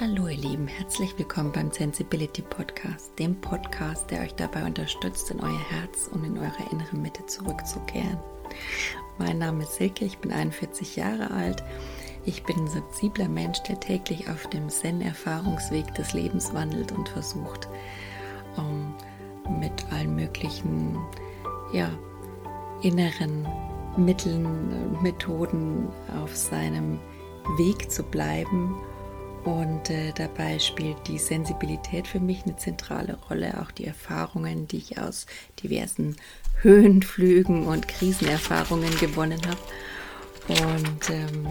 Hallo ihr Lieben, herzlich willkommen beim Sensibility Podcast, dem Podcast, der euch dabei unterstützt, in euer Herz und in eure innere Mitte zurückzukehren. Mein Name ist Silke, ich bin 41 Jahre alt. Ich bin ein sensibler Mensch, der täglich auf dem Zen-Erfahrungsweg des Lebens wandelt und versucht, um, mit allen möglichen ja, inneren Mitteln, Methoden auf seinem Weg zu bleiben und äh, dabei spielt die Sensibilität für mich eine zentrale Rolle, auch die Erfahrungen, die ich aus diversen Höhenflügen und Krisenerfahrungen gewonnen habe. Und ähm,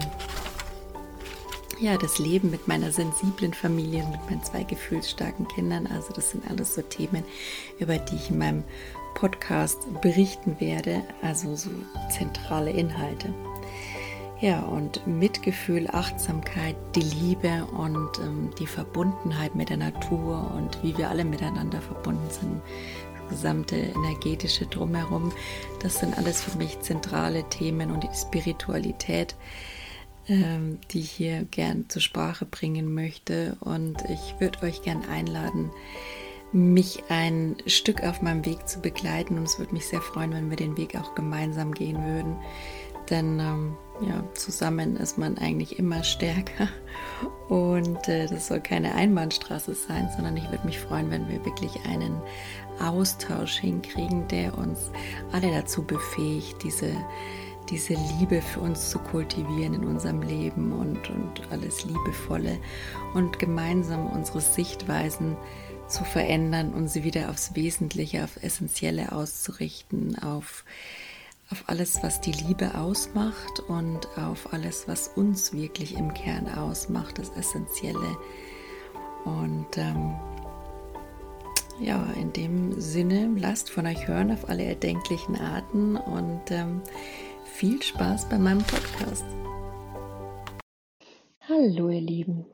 ja, das Leben mit meiner sensiblen Familie, mit meinen zwei gefühlsstarken Kindern. Also das sind alles so Themen, über die ich in meinem Podcast berichten werde. Also so zentrale Inhalte. Ja, und Mitgefühl, Achtsamkeit, die Liebe und ähm, die Verbundenheit mit der Natur und wie wir alle miteinander verbunden sind, das gesamte energetische Drumherum, das sind alles für mich zentrale Themen und die Spiritualität, ähm, die ich hier gern zur Sprache bringen möchte. Und ich würde euch gern einladen, mich ein Stück auf meinem Weg zu begleiten. Und es würde mich sehr freuen, wenn wir den Weg auch gemeinsam gehen würden. Denn ähm, ja, zusammen ist man eigentlich immer stärker. Und äh, das soll keine Einbahnstraße sein, sondern ich würde mich freuen, wenn wir wirklich einen Austausch hinkriegen, der uns alle dazu befähigt, diese, diese Liebe für uns zu kultivieren in unserem Leben und, und alles Liebevolle und gemeinsam unsere Sichtweisen zu verändern und sie wieder aufs Wesentliche, auf Essentielle auszurichten, auf auf alles, was die Liebe ausmacht und auf alles, was uns wirklich im Kern ausmacht, das Essentielle. Und ähm, ja, in dem Sinne, lasst von euch hören auf alle erdenklichen Arten und ähm, viel Spaß bei meinem Podcast. Hallo ihr Lieben,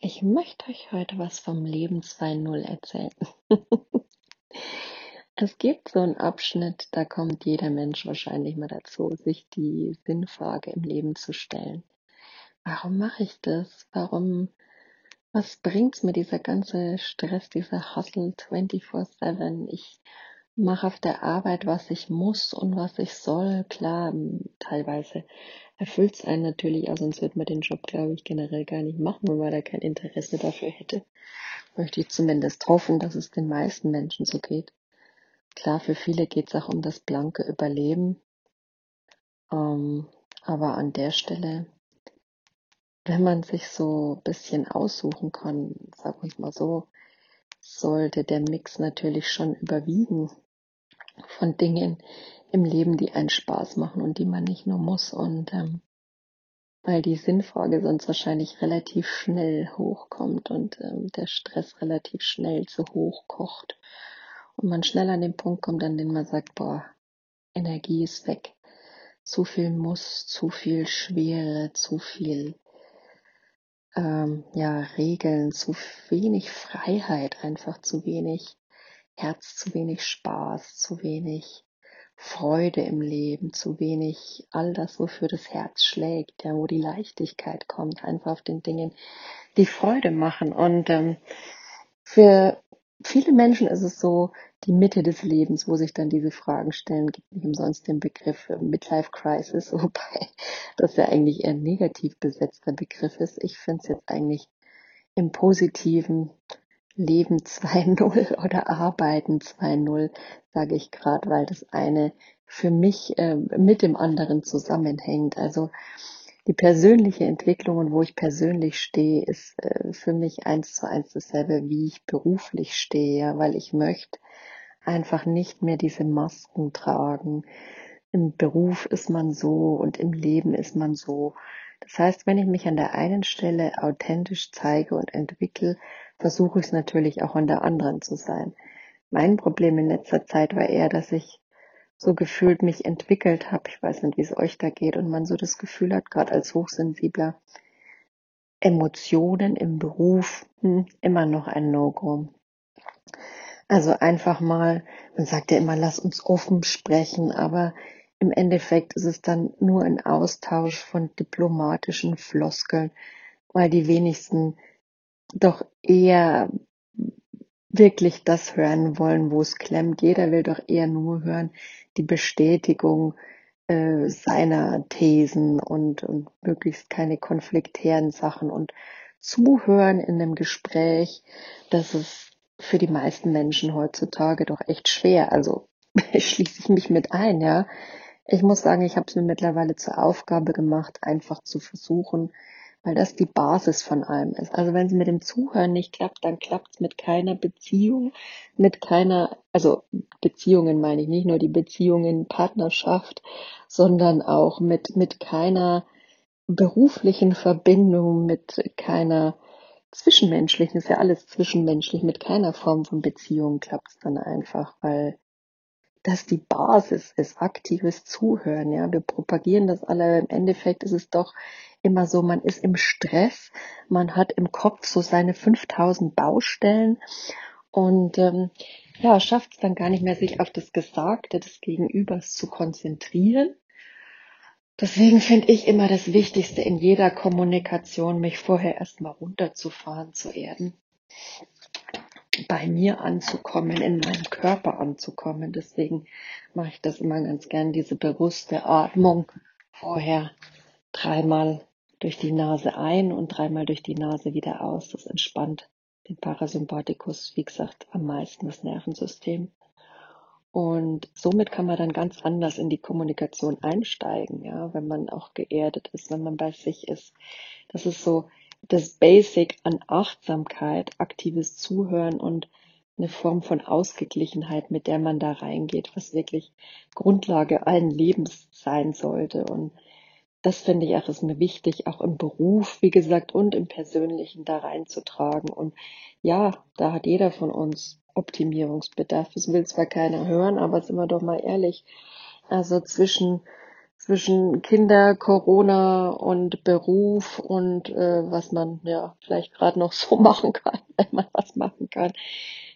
ich möchte euch heute was vom Leben 2.0 erzählen. Es gibt so einen Abschnitt, da kommt jeder Mensch wahrscheinlich mal dazu, sich die Sinnfrage im Leben zu stellen. Warum mache ich das? Warum, was bringt's mir dieser ganze Stress, dieser Hustle 24-7? Ich mache auf der Arbeit, was ich muss und was ich soll. Klar, teilweise erfüllt es einen natürlich, also sonst würde man den Job, glaube ich, generell gar nicht machen, wenn man da kein Interesse dafür hätte. Möchte ich zumindest hoffen, dass es den meisten Menschen so geht. Klar, für viele geht es auch um das blanke Überleben. Ähm, aber an der Stelle, wenn man sich so ein bisschen aussuchen kann, sagen wir mal so, sollte der Mix natürlich schon überwiegen von Dingen im Leben, die einen Spaß machen und die man nicht nur muss. Und ähm, weil die Sinnfrage sonst wahrscheinlich relativ schnell hochkommt und ähm, der Stress relativ schnell zu hoch kocht und man schnell an den Punkt kommt, an dem man sagt, boah, Energie ist weg. Zu viel Muss, zu viel Schwere, zu viel ähm, ja, Regeln, zu wenig Freiheit, einfach zu wenig Herz, zu wenig Spaß, zu wenig Freude im Leben, zu wenig all das, wofür das Herz schlägt, ja, wo die Leichtigkeit kommt, einfach auf den Dingen, die Freude machen. Und ähm, für viele Menschen ist es so, die Mitte des Lebens, wo sich dann diese Fragen stellen, gibt nicht umsonst den Begriff Midlife Crisis, wobei das ja eigentlich eher negativ besetzter Begriff ist. Ich finde es jetzt eigentlich im positiven Leben 2.0 oder Arbeiten 2.0, sage ich gerade, weil das eine für mich äh, mit dem anderen zusammenhängt. Also die persönliche Entwicklung und wo ich persönlich stehe, ist äh, für mich eins zu eins dasselbe, wie ich beruflich stehe, weil ich möchte einfach nicht mehr diese Masken tragen. Im Beruf ist man so und im Leben ist man so. Das heißt, wenn ich mich an der einen Stelle authentisch zeige und entwickle, versuche ich es natürlich auch an der anderen zu sein. Mein Problem in letzter Zeit war eher, dass ich so gefühlt mich entwickelt habe. Ich weiß nicht, wie es euch da geht und man so das Gefühl hat, gerade als Hochsensibler, Emotionen im Beruf hm, immer noch ein No-Go. Also einfach mal, man sagt ja immer, lass uns offen sprechen, aber im Endeffekt ist es dann nur ein Austausch von diplomatischen Floskeln, weil die wenigsten doch eher wirklich das hören wollen, wo es klemmt. Jeder will doch eher nur hören, die Bestätigung äh, seiner Thesen und, und möglichst keine konfliktären Sachen und zuhören in einem Gespräch, das ist für die meisten Menschen heutzutage doch echt schwer. Also schließe ich mich mit ein, ja. Ich muss sagen, ich habe es mir mittlerweile zur Aufgabe gemacht, einfach zu versuchen, weil das die Basis von allem ist. Also wenn es mit dem Zuhören nicht klappt, dann klappt es mit keiner Beziehung, mit keiner, also Beziehungen meine ich nicht nur die Beziehungen, Partnerschaft, sondern auch mit, mit keiner beruflichen Verbindung, mit keiner zwischenmenschlichen, ist ja alles zwischenmenschlich, mit keiner Form von Beziehung klappt es dann einfach, weil das die Basis ist, aktives Zuhören. Ja, wir propagieren das alle. Im Endeffekt ist es doch immer so, man ist im Stress, man hat im Kopf so seine 5000 Baustellen und ähm, ja, schafft es dann gar nicht mehr, sich auf das Gesagte des Gegenübers zu konzentrieren. Deswegen finde ich immer das Wichtigste in jeder Kommunikation, mich vorher erstmal runterzufahren, zu erden, bei mir anzukommen, in meinem Körper anzukommen. Deswegen mache ich das immer ganz gern, diese bewusste Atmung vorher dreimal durch die Nase ein und dreimal durch die Nase wieder aus. Das entspannt den Parasympathikus, wie gesagt, am meisten das Nervensystem. Und somit kann man dann ganz anders in die Kommunikation einsteigen, ja, wenn man auch geerdet ist, wenn man bei sich ist. Das ist so das Basic an Achtsamkeit, aktives Zuhören und eine Form von Ausgeglichenheit, mit der man da reingeht, was wirklich Grundlage allen Lebens sein sollte. Und das finde ich auch, ist mir wichtig, auch im Beruf, wie gesagt, und im Persönlichen da reinzutragen. Und ja, da hat jeder von uns Optimierungsbedarf. Das will zwar keiner hören, aber sind wir doch mal ehrlich. Also zwischen, zwischen Kinder, Corona und Beruf und äh, was man ja vielleicht gerade noch so machen kann, wenn man was machen kann.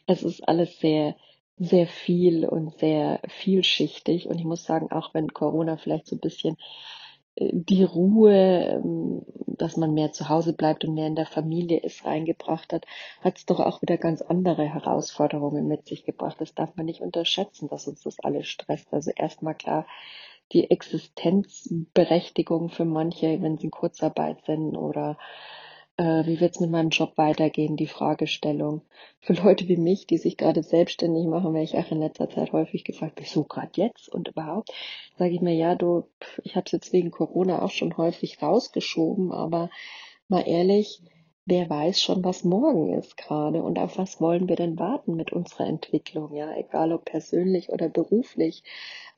Es ist alles sehr, sehr viel und sehr vielschichtig. Und ich muss sagen, auch wenn Corona vielleicht so ein bisschen die Ruhe, ähm, dass man mehr zu Hause bleibt und mehr in der Familie ist, reingebracht hat, hat es doch auch wieder ganz andere Herausforderungen mit sich gebracht. Das darf man nicht unterschätzen, dass uns das alles stresst. Also erstmal klar, die Existenzberechtigung für manche, wenn sie in Kurzarbeit sind oder äh, wie wird es mit meinem Job weitergehen, die Fragestellung. Für Leute wie mich, die sich gerade selbstständig machen, werde ich auch in letzter Zeit häufig gefragt, wieso gerade jetzt und überhaupt, sage ich mir, ja, du, ich habe es jetzt wegen Corona auch schon häufig rausgeschoben, aber mal ehrlich, wer weiß schon, was morgen ist gerade und auf was wollen wir denn warten mit unserer Entwicklung, ja, egal ob persönlich oder beruflich.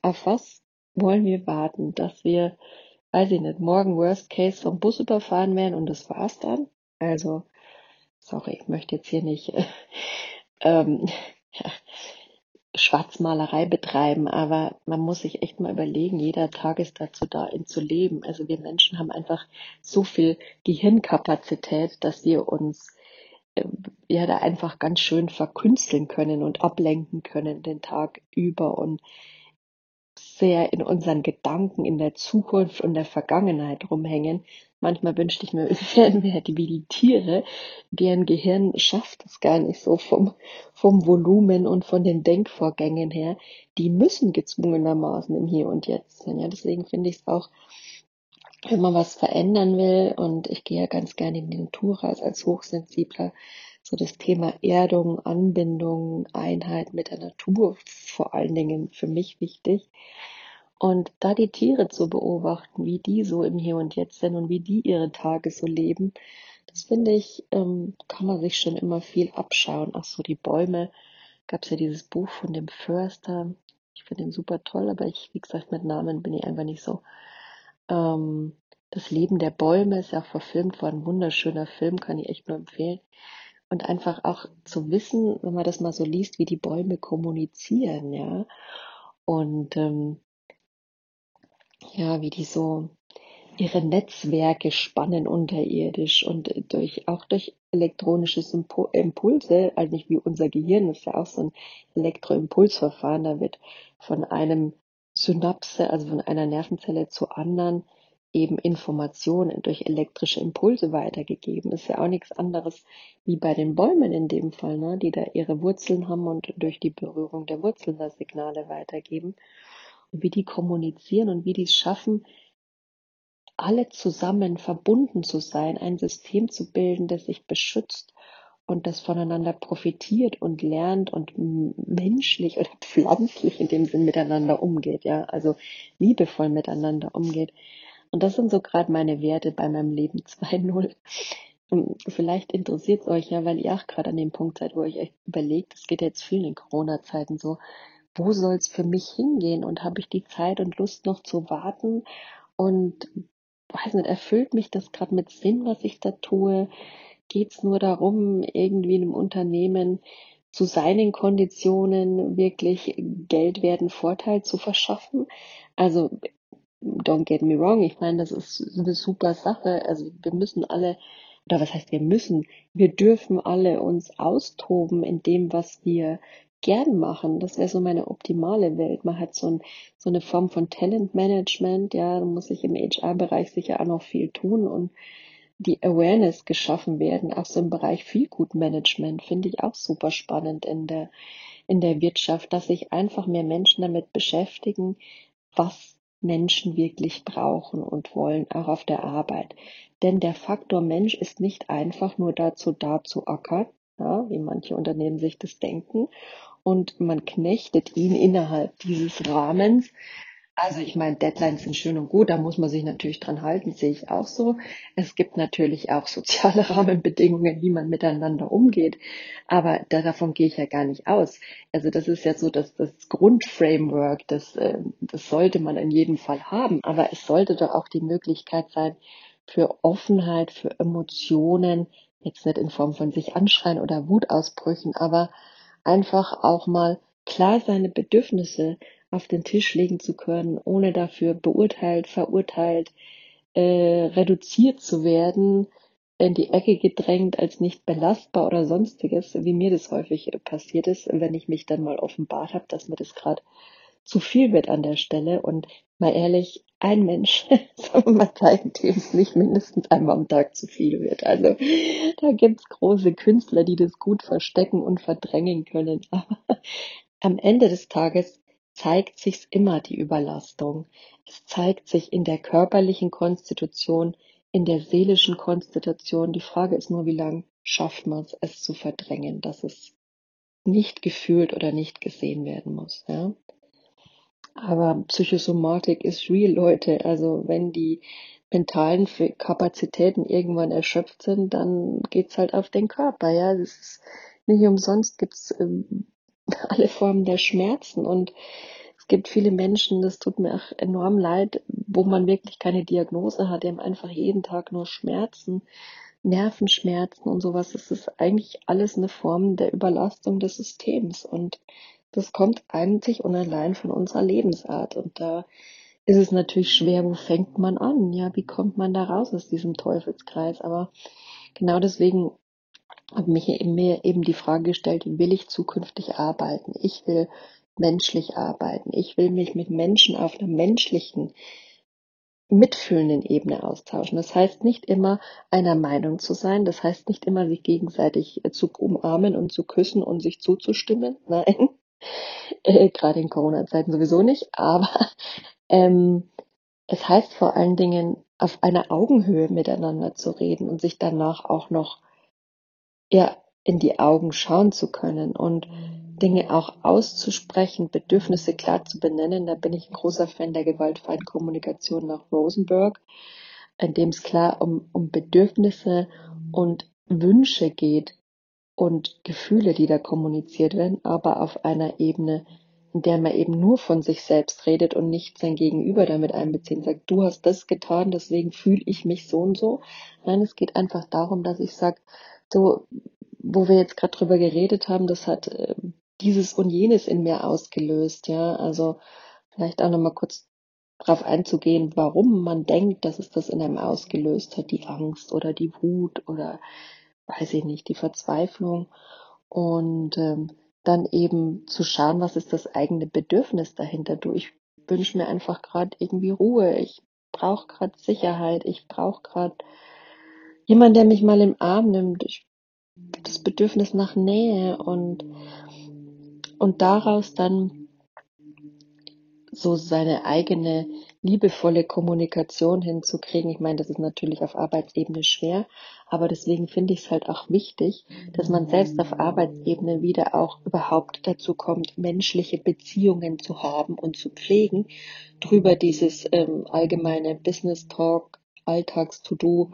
Auf was wollen wir warten, dass wir weiß ich nicht, morgen Worst Case vom Bus überfahren werden und das war's dann. Also, sorry, ich möchte jetzt hier nicht ähm, Schwarzmalerei betreiben, aber man muss sich echt mal überlegen, jeder Tag ist dazu da, ihn zu leben. Also wir Menschen haben einfach so viel Gehirnkapazität, dass wir uns äh, ja da einfach ganz schön verkünsteln können und ablenken können den Tag über und sehr in unseren Gedanken in der Zukunft und der Vergangenheit rumhängen. Manchmal wünschte ich mir, wir wären wie die Tiere, deren Gehirn schafft es gar nicht so vom, vom Volumen und von den Denkvorgängen her. Die müssen gezwungenermaßen im Hier und Jetzt sein. Ja, deswegen finde ich es auch, wenn man was verändern will, und ich gehe ja ganz gerne in die Natur raus als Hochsensibler, so das Thema Erdung, Anbindung, Einheit mit der Natur vor allen Dingen für mich wichtig. Und da die Tiere zu beobachten, wie die so im Hier und Jetzt sind und wie die ihre Tage so leben, das finde ich, ähm, kann man sich schon immer viel abschauen. Ach so, die Bäume, gab es ja dieses Buch von dem Förster. Ich finde den super toll, aber ich, wie gesagt, mit Namen bin ich einfach nicht so. Ähm, das Leben der Bäume ist ja auch verfilmt worden. Wunderschöner Film, kann ich echt nur empfehlen und einfach auch zu wissen, wenn man das mal so liest, wie die Bäume kommunizieren, ja. Und ähm, ja, wie die so ihre Netzwerke spannen unterirdisch und durch auch durch elektronische Impulse, also nicht wie unser Gehirn, das ist ja auch so ein Elektroimpulsverfahren, da wird von einem Synapse, also von einer Nervenzelle zur anderen eben Informationen durch elektrische Impulse weitergegeben. Ist ja auch nichts anderes wie bei den Bäumen in dem Fall, ne? die da ihre Wurzeln haben und durch die Berührung der Wurzeln das Signale weitergeben. Und wie die kommunizieren und wie die es schaffen, alle zusammen verbunden zu sein, ein System zu bilden, das sich beschützt und das voneinander profitiert und lernt und menschlich oder pflanzlich in dem Sinn miteinander umgeht, ja, also liebevoll miteinander umgeht. Und das sind so gerade meine Werte bei meinem Leben 2.0. Vielleicht interessiert es euch ja, weil ihr auch gerade an dem Punkt seid, wo ihr euch überlegt, es geht jetzt vielen in Corona-Zeiten so, wo soll es für mich hingehen und habe ich die Zeit und Lust noch zu warten und weiß nicht, erfüllt mich das gerade mit Sinn, was ich da tue? Geht es nur darum, irgendwie einem Unternehmen zu seinen Konditionen wirklich Geldwerten Vorteil zu verschaffen? Also don't get me wrong, ich meine, das ist eine super Sache. Also wir müssen alle, oder was heißt wir müssen, wir dürfen alle uns austoben in dem, was wir gern machen. Das wäre so meine optimale Welt. Man hat so, ein, so eine Form von Talentmanagement. Ja, da muss ich im HR-Bereich sicher auch noch viel tun und die Awareness geschaffen werden, auch so im Bereich Feelgood-Management, finde ich auch super spannend in der, in der Wirtschaft, dass sich einfach mehr Menschen damit beschäftigen, was Menschen wirklich brauchen und wollen, auch auf der Arbeit. Denn der Faktor Mensch ist nicht einfach nur dazu da zu ackern, ja, wie manche Unternehmen sich das denken, und man knechtet ihn innerhalb dieses Rahmens. Also ich meine, Deadlines sind schön und gut, da muss man sich natürlich dran halten, sehe ich auch so. Es gibt natürlich auch soziale Rahmenbedingungen, wie man miteinander umgeht, aber davon gehe ich ja gar nicht aus. Also das ist ja so dass das Grundframework, das, äh, das sollte man in jedem Fall haben, aber es sollte doch auch die Möglichkeit sein für Offenheit, für Emotionen, jetzt nicht in Form von sich anschreien oder Wutausbrüchen, aber einfach auch mal klar seine Bedürfnisse auf den Tisch legen zu können, ohne dafür beurteilt, verurteilt, äh, reduziert zu werden, in die Ecke gedrängt als nicht belastbar oder sonstiges, wie mir das häufig passiert ist, wenn ich mich dann mal offenbart habe, dass mir das gerade zu viel wird an der Stelle. Und mal ehrlich, ein Mensch, wir mal, zeigen, dem es nicht mindestens einmal am Tag zu viel wird. Also da gibt's große Künstler, die das gut verstecken und verdrängen können. Aber am Ende des Tages zeigt sich's immer die Überlastung. Es zeigt sich in der körperlichen Konstitution, in der seelischen Konstitution. Die Frage ist nur, wie lange schafft man es, es zu verdrängen, dass es nicht gefühlt oder nicht gesehen werden muss. Ja? Aber Psychosomatik ist real, Leute. Also wenn die mentalen Kapazitäten irgendwann erschöpft sind, dann geht's halt auf den Körper. Ja, das ist nicht umsonst gibt's ähm, alle Formen der Schmerzen und es gibt viele Menschen, das tut mir auch enorm leid, wo man wirklich keine Diagnose hat, die haben einfach jeden Tag nur Schmerzen, Nervenschmerzen und sowas. Das ist eigentlich alles eine Form der Überlastung des Systems und das kommt einzig und allein von unserer Lebensart. Und da ist es natürlich schwer, wo fängt man an? Ja, wie kommt man da raus aus diesem Teufelskreis? Aber genau deswegen habe mich mir eben die Frage gestellt, will ich zukünftig arbeiten? Ich will menschlich arbeiten. Ich will mich mit Menschen auf einer menschlichen, mitfühlenden Ebene austauschen. Das heißt nicht immer einer Meinung zu sein. Das heißt nicht immer sich gegenseitig zu umarmen und zu küssen und sich zuzustimmen. Nein, äh, gerade in Corona-Zeiten sowieso nicht, aber ähm, es heißt vor allen Dingen, auf einer Augenhöhe miteinander zu reden und sich danach auch noch ja, in die Augen schauen zu können und Dinge auch auszusprechen, Bedürfnisse klar zu benennen. Da bin ich ein großer Fan der gewaltfreien Kommunikation nach Rosenberg, in dem es klar um, um Bedürfnisse und Wünsche geht, und Gefühle, die da kommuniziert werden, aber auf einer Ebene, in der man eben nur von sich selbst redet und nicht sein Gegenüber damit einbezieht, sagt, du hast das getan, deswegen fühle ich mich so und so. Nein, es geht einfach darum, dass ich sage, so, wo wir jetzt gerade drüber geredet haben, das hat äh, dieses und jenes in mir ausgelöst, ja, also vielleicht auch nochmal kurz darauf einzugehen, warum man denkt, dass es das in einem ausgelöst hat, die Angst oder die Wut oder weiß ich nicht, die Verzweiflung und ähm, dann eben zu schauen, was ist das eigene Bedürfnis dahinter. Du, ich wünsche mir einfach gerade irgendwie Ruhe. Ich brauche gerade Sicherheit, ich brauche gerade jemand, der mich mal im Arm nimmt, ich, das Bedürfnis nach Nähe und, und daraus dann so seine eigene liebevolle Kommunikation hinzukriegen. Ich meine, das ist natürlich auf Arbeitsebene schwer, aber deswegen finde ich es halt auch wichtig, dass man selbst auf Arbeitsebene wieder auch überhaupt dazu kommt, menschliche Beziehungen zu haben und zu pflegen, drüber dieses ähm, allgemeine Business Talk, Alltags-To-Do.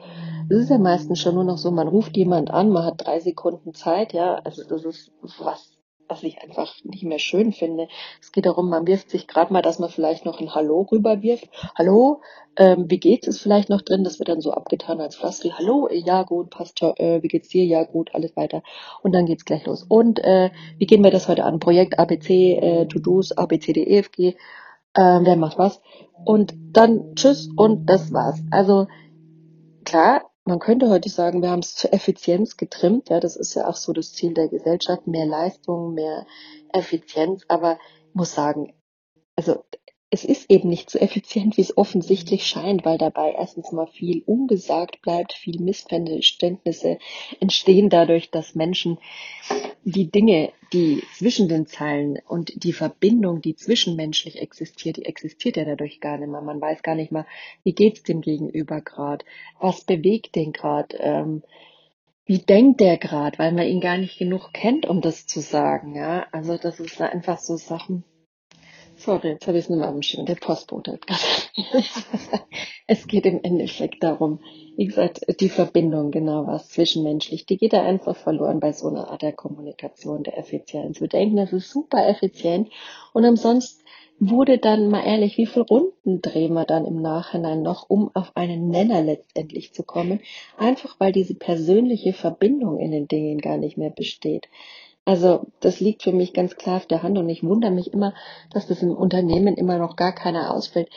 Es ist ja meistens schon nur noch so, man ruft jemand an, man hat drei Sekunden Zeit, ja, also das ist was was ich einfach nicht mehr schön finde. Es geht darum, man wirft sich gerade mal, dass man vielleicht noch ein Hallo rüberwirft. Hallo, ähm, wie geht's? Ist vielleicht noch drin. Das wird dann so abgetan als Floskel. Hallo, ja gut, passt. Äh, wie geht's dir? Ja gut, alles weiter. Und dann geht's gleich los. Und äh, wie gehen wir das heute an? Projekt ABC, äh, To-Dos, ABCDEFG. Äh, wer macht was? Und dann tschüss und das war's. Also klar, man könnte heute sagen, wir haben es zur Effizienz getrimmt. Ja, das ist ja auch so das Ziel der Gesellschaft. Mehr Leistung, mehr Effizienz. Aber muss sagen, also es ist eben nicht so effizient, wie es offensichtlich scheint, weil dabei erstens mal viel ungesagt bleibt, viel Missverständnisse entstehen dadurch, dass Menschen die Dinge, die zwischen den Zeilen und die Verbindung, die zwischenmenschlich existiert, die existiert ja dadurch gar nicht mehr. Man weiß gar nicht mehr, wie geht's dem Gegenüber gerade, was bewegt den gerade, ähm, wie denkt der gerade, weil man ihn gar nicht genug kennt, um das zu sagen. Ja, also das ist einfach so Sachen Sorry, jetzt habe ich es nicht mehr am Schirm. Der Postbote hat gerade. es geht im Endeffekt darum, wie gesagt, die Verbindung, genau was zwischenmenschlich, die geht da einfach verloren bei so einer Art der Kommunikation, der Effizienz. Wir denken, das ist super effizient und umsonst wurde dann mal ehrlich, wie viel Runden drehen wir dann im Nachhinein noch, um auf einen Nenner letztendlich zu kommen, einfach weil diese persönliche Verbindung in den Dingen gar nicht mehr besteht. Also das liegt für mich ganz klar auf der Hand und ich wundere mich immer, dass das im Unternehmen immer noch gar keiner ausfällt.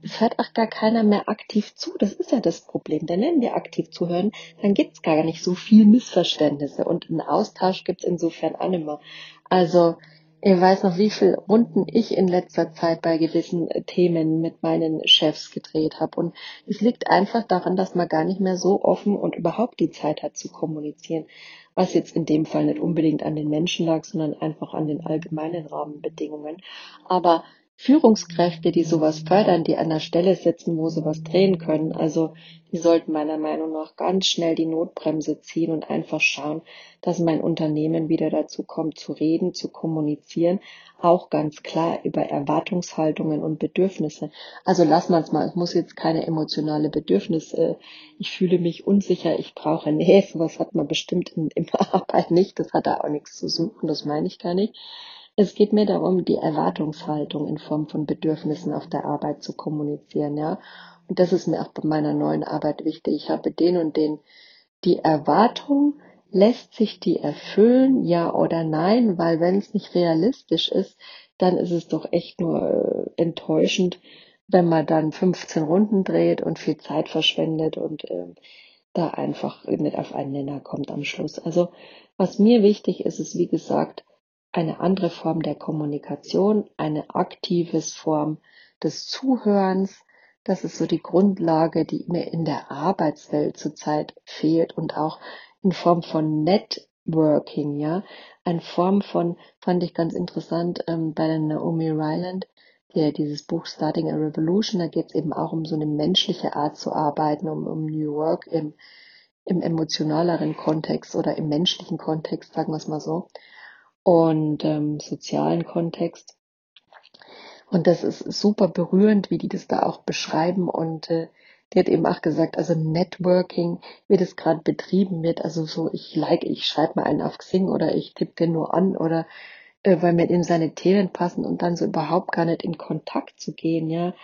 Es hört auch gar keiner mehr aktiv zu. Das ist ja das Problem. Denn wenn wir aktiv zuhören, dann gibt's gar nicht so viel Missverständnisse und einen Austausch gibt's insofern auch nicht mehr. Also ich weiß noch, wie viele Runden ich in letzter Zeit bei gewissen Themen mit meinen Chefs gedreht habe. Und es liegt einfach daran, dass man gar nicht mehr so offen und überhaupt die Zeit hat zu kommunizieren. Was jetzt in dem Fall nicht unbedingt an den Menschen lag, sondern einfach an den allgemeinen Rahmenbedingungen. Aber Führungskräfte, die sowas fördern, die an der Stelle sitzen, wo sie was drehen können. Also die sollten meiner Meinung nach ganz schnell die Notbremse ziehen und einfach schauen, dass mein Unternehmen wieder dazu kommt, zu reden, zu kommunizieren, auch ganz klar über Erwartungshaltungen und Bedürfnisse. Also lass man es mal, es muss jetzt keine emotionale Bedürfnisse, ich fühle mich unsicher, ich brauche Nähe, sowas hat man bestimmt in, in der Arbeit nicht, das hat da auch nichts zu suchen, das meine ich gar nicht es geht mir darum, die Erwartungshaltung in Form von Bedürfnissen auf der Arbeit zu kommunizieren, ja. Und das ist mir auch bei meiner neuen Arbeit wichtig. Ich habe den und den, die Erwartung, lässt sich die erfüllen, ja oder nein, weil wenn es nicht realistisch ist, dann ist es doch echt nur äh, enttäuschend, wenn man dann 15 Runden dreht und viel Zeit verschwendet und äh, da einfach nicht auf einen Nenner kommt am Schluss. Also was mir wichtig ist, ist wie gesagt, eine andere Form der Kommunikation, eine aktives Form des Zuhörens. Das ist so die Grundlage, die mir in der Arbeitswelt zurzeit fehlt und auch in Form von Networking, ja. Eine Form von, fand ich ganz interessant, ähm, bei der Naomi Ryland, der dieses Buch Starting a Revolution, da geht es eben auch um so eine menschliche Art zu arbeiten, um, um New Work im, im emotionaleren Kontext oder im menschlichen Kontext, sagen wir es mal so und ähm, sozialen Kontext. Und das ist super berührend, wie die das da auch beschreiben. Und äh, die hat eben auch gesagt, also Networking, wie das gerade betrieben wird, also so, ich like, ich schreibe mal einen auf Xing oder ich tippe den nur an oder äh, weil mir eben seine Themen passen und dann so überhaupt gar nicht in Kontakt zu gehen, ja,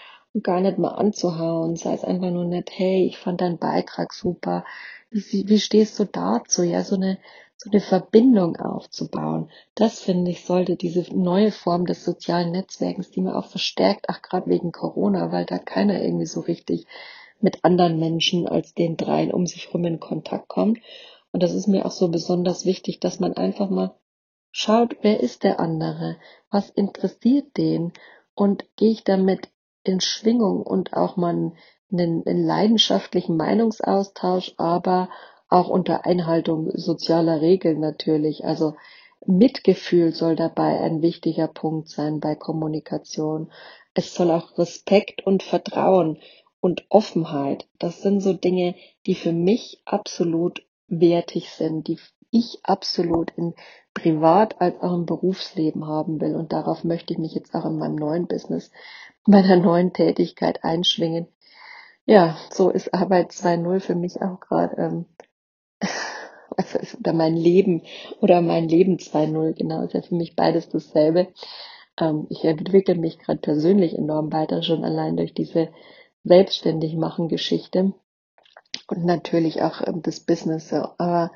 gar nicht mal anzuhauen, sei es einfach nur nett, hey, ich fand deinen Beitrag super, wie, wie stehst du dazu, ja, so eine so eine Verbindung aufzubauen. Das finde ich sollte diese neue Form des sozialen Netzwerkens, die mir auch verstärkt, ach gerade wegen Corona, weil da keiner irgendwie so richtig mit anderen Menschen als den dreien um sich rum in Kontakt kommt. Und das ist mir auch so besonders wichtig, dass man einfach mal schaut, wer ist der andere? Was interessiert den? Und gehe ich damit in Schwingung und auch mal einen, einen leidenschaftlichen Meinungsaustausch, aber auch unter Einhaltung sozialer Regeln natürlich. Also Mitgefühl soll dabei ein wichtiger Punkt sein bei Kommunikation. Es soll auch Respekt und Vertrauen und Offenheit, das sind so Dinge, die für mich absolut wertig sind, die ich absolut in Privat als auch im Berufsleben haben will. Und darauf möchte ich mich jetzt auch in meinem neuen Business, meiner neuen Tätigkeit einschwingen. Ja, so ist Arbeit 2.0 für mich auch gerade, ähm, oder mein Leben oder mein Leben 2.0, genau, ist ja für mich beides dasselbe. Ähm, ich entwickle mich gerade persönlich enorm weiter, schon allein durch diese selbstständig machen Geschichte und natürlich auch ähm, das Business so. Aber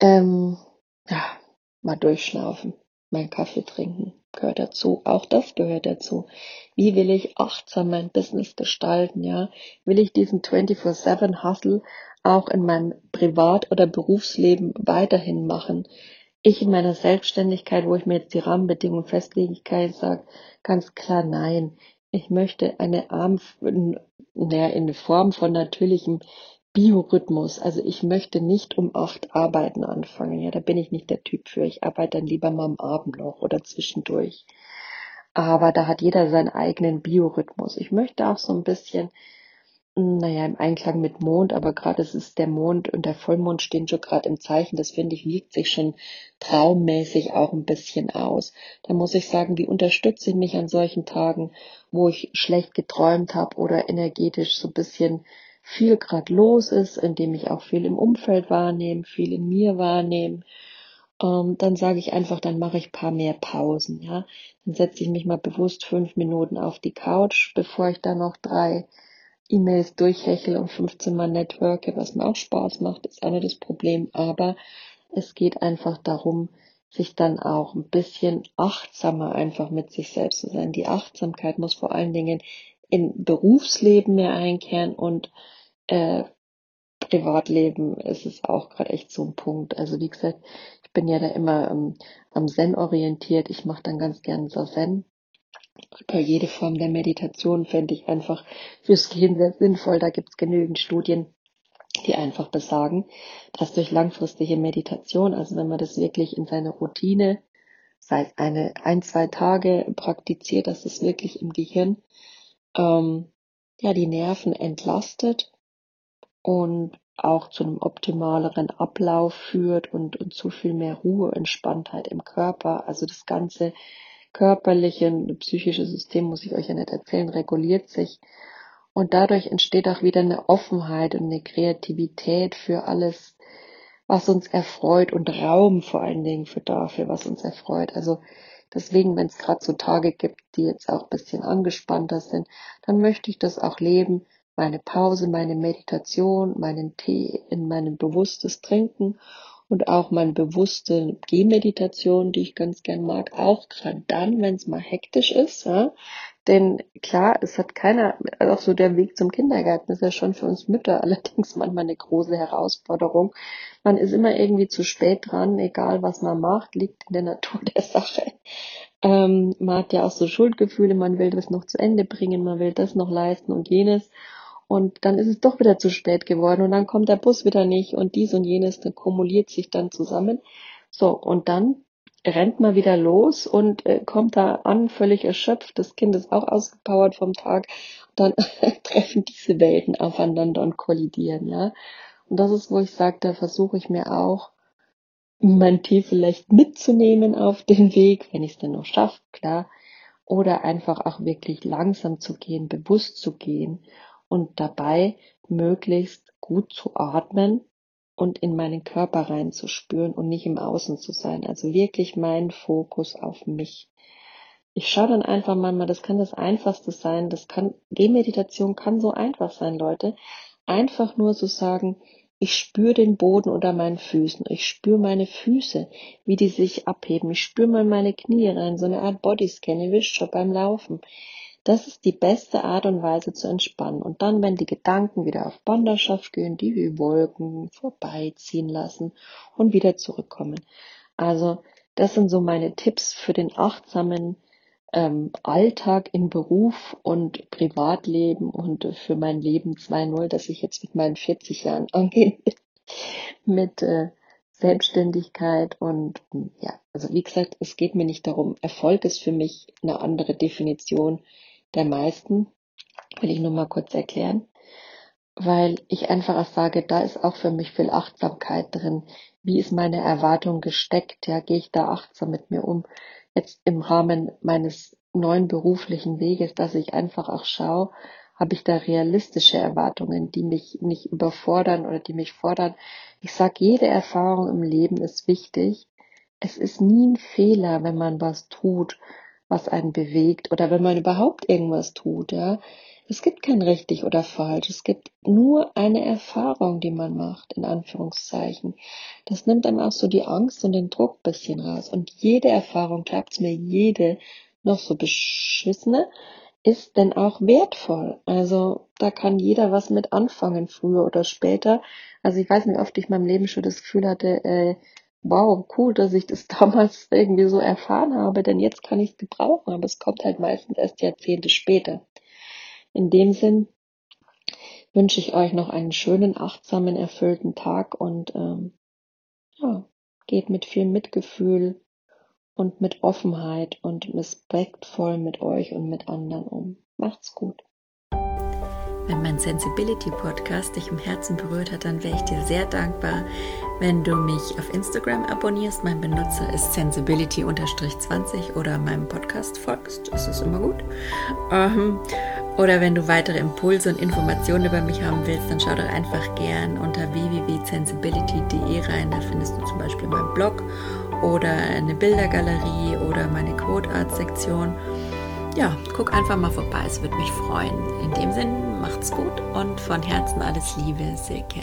ähm, ja, mal durchschnaufen, mal Kaffee trinken gehört dazu. Auch das gehört dazu. Wie will ich achtsam mein Business gestalten? Ja, will ich diesen 24/7 Hustle auch in meinem Privat- oder Berufsleben weiterhin machen? Ich in meiner Selbstständigkeit, wo ich mir jetzt die Rahmenbedingungen festlege, ich kann sagen, ganz klar nein. Ich möchte eine Arm, naja, in Form von natürlichem Biorhythmus. Also ich möchte nicht um acht arbeiten anfangen. Ja, da bin ich nicht der Typ für. Ich arbeite dann lieber mal am Abend noch oder zwischendurch. Aber da hat jeder seinen eigenen Biorhythmus. Ich möchte auch so ein bisschen, naja, im Einklang mit Mond, aber gerade es ist der Mond und der Vollmond stehen schon gerade im Zeichen. Das finde ich, wiegt sich schon traummäßig auch ein bisschen aus. Da muss ich sagen, wie unterstütze ich mich an solchen Tagen, wo ich schlecht geträumt habe oder energetisch so ein bisschen viel gerade los ist, indem ich auch viel im Umfeld wahrnehme, viel in mir wahrnehme, ähm, dann sage ich einfach, dann mache ich paar mehr Pausen, ja. Dann setze ich mich mal bewusst fünf Minuten auf die Couch, bevor ich dann noch drei E-Mails durchhechel und 15 Mal networke, was mir auch Spaß macht, ist auch nicht das Problem, aber es geht einfach darum, sich dann auch ein bisschen achtsamer einfach mit sich selbst zu sein. Die Achtsamkeit muss vor allen Dingen in Berufsleben mehr einkehren und äh, Privatleben ist es auch gerade echt so ein Punkt. Also wie gesagt, ich bin ja da immer ähm, am Zen orientiert. Ich mache dann ganz gern so Zen. Bei jede Form der Meditation fände ich einfach fürs Gehirn sehr sinnvoll. Da gibt es genügend Studien, die einfach besagen, dass durch langfristige Meditation, also wenn man das wirklich in seine Routine, sei es eine ein, zwei Tage praktiziert, dass es wirklich im Gehirn ähm, ja die Nerven entlastet und auch zu einem optimaleren Ablauf führt und, und zu viel mehr Ruhe, Entspanntheit im Körper. Also das ganze körperliche und psychische System, muss ich euch ja nicht erzählen, reguliert sich. Und dadurch entsteht auch wieder eine Offenheit und eine Kreativität für alles, was uns erfreut und Raum vor allen Dingen für dafür, was uns erfreut. Also deswegen, wenn es gerade so Tage gibt, die jetzt auch ein bisschen angespannter sind, dann möchte ich das auch leben, meine Pause, meine Meditation, meinen Tee in meinem bewusstes Trinken und auch meine bewusste Gehmeditation, die ich ganz gern mag, auch gerade dann, wenn es mal hektisch ist, ja. Denn klar, es hat keiner, also auch so der Weg zum Kindergarten ist ja schon für uns Mütter allerdings manchmal eine große Herausforderung. Man ist immer irgendwie zu spät dran, egal was man macht, liegt in der Natur der Sache. Ähm, man hat ja auch so Schuldgefühle, man will das noch zu Ende bringen, man will das noch leisten und jenes. Und dann ist es doch wieder zu spät geworden und dann kommt der Bus wieder nicht und dies und jenes, dann kumuliert sich dann zusammen. So, und dann rennt man wieder los und äh, kommt da an, völlig erschöpft. Das Kind ist auch ausgepowert vom Tag. Dann treffen diese Welten aufeinander und kollidieren, ja. Und das ist, wo ich sage, da versuche ich mir auch, mein Tee vielleicht mitzunehmen auf den Weg, wenn ich es denn noch schaffe, klar. Oder einfach auch wirklich langsam zu gehen, bewusst zu gehen und dabei möglichst gut zu atmen und in meinen Körper reinzuspüren und nicht im Außen zu sein. Also wirklich mein Fokus auf mich. Ich schaue dann einfach manchmal, das kann das Einfachste sein, das kann, Gehmeditation kann so einfach sein, Leute. Einfach nur so sagen, ich spüre den Boden unter meinen Füßen, ich spüre meine Füße, wie die sich abheben, ich spüre mal meine Knie rein, so eine Art Bodyscan, ihr wisst schon beim Laufen. Das ist die beste Art und Weise zu entspannen. Und dann, wenn die Gedanken wieder auf Wanderschaft gehen, die wie Wolken vorbeiziehen lassen und wieder zurückkommen. Also, das sind so meine Tipps für den achtsamen ähm, Alltag im Beruf und Privatleben und für mein Leben 2.0, das ich jetzt mit meinen 40 Jahren angehe, mit äh, Selbstständigkeit und ja, also wie gesagt, es geht mir nicht darum, Erfolg ist für mich eine andere Definition der meisten, will ich nur mal kurz erklären, weil ich einfach auch sage, da ist auch für mich viel Achtsamkeit drin. Wie ist meine Erwartung gesteckt? Ja, gehe ich da achtsam mit mir um? Jetzt im Rahmen meines neuen beruflichen Weges, dass ich einfach auch schaue, habe ich da realistische Erwartungen, die mich nicht überfordern oder die mich fordern. Ich sage, jede Erfahrung im Leben ist wichtig. Es ist nie ein Fehler, wenn man was tut, was einen bewegt oder wenn man überhaupt irgendwas tut, ja. Es gibt kein richtig oder falsch. Es gibt nur eine Erfahrung, die man macht, in Anführungszeichen. Das nimmt dann auch so die Angst und den Druck bisschen raus. Und jede Erfahrung, glaubt's mir, jede noch so beschissene, ist denn auch wertvoll. Also da kann jeder was mit anfangen, früher oder später. Also ich weiß nicht, oft ich in meinem Leben schon das Gefühl hatte, äh, wow, cool, dass ich das damals irgendwie so erfahren habe, denn jetzt kann ich es gebrauchen, aber es kommt halt meistens erst Jahrzehnte später. In dem Sinn wünsche ich euch noch einen schönen, achtsamen, erfüllten Tag und ähm, ja, geht mit viel Mitgefühl und mit Offenheit und respektvoll mit euch und mit anderen um. Macht's gut. Wenn mein Sensibility Podcast dich im Herzen berührt hat, dann wäre ich dir sehr dankbar, wenn du mich auf Instagram abonnierst. Mein Benutzer ist sensibility-20 oder meinem Podcast folgst. Das ist immer gut. Ähm, oder wenn du weitere Impulse und Informationen über mich haben willst, dann schau doch einfach gern unter www.sensibility.de rein. Da findest du zum Beispiel meinen Blog oder eine Bildergalerie oder meine Code Art Sektion. Ja, guck einfach mal vorbei, es würde mich freuen. In dem Sinn, macht's gut und von Herzen alles Liebe, Silke.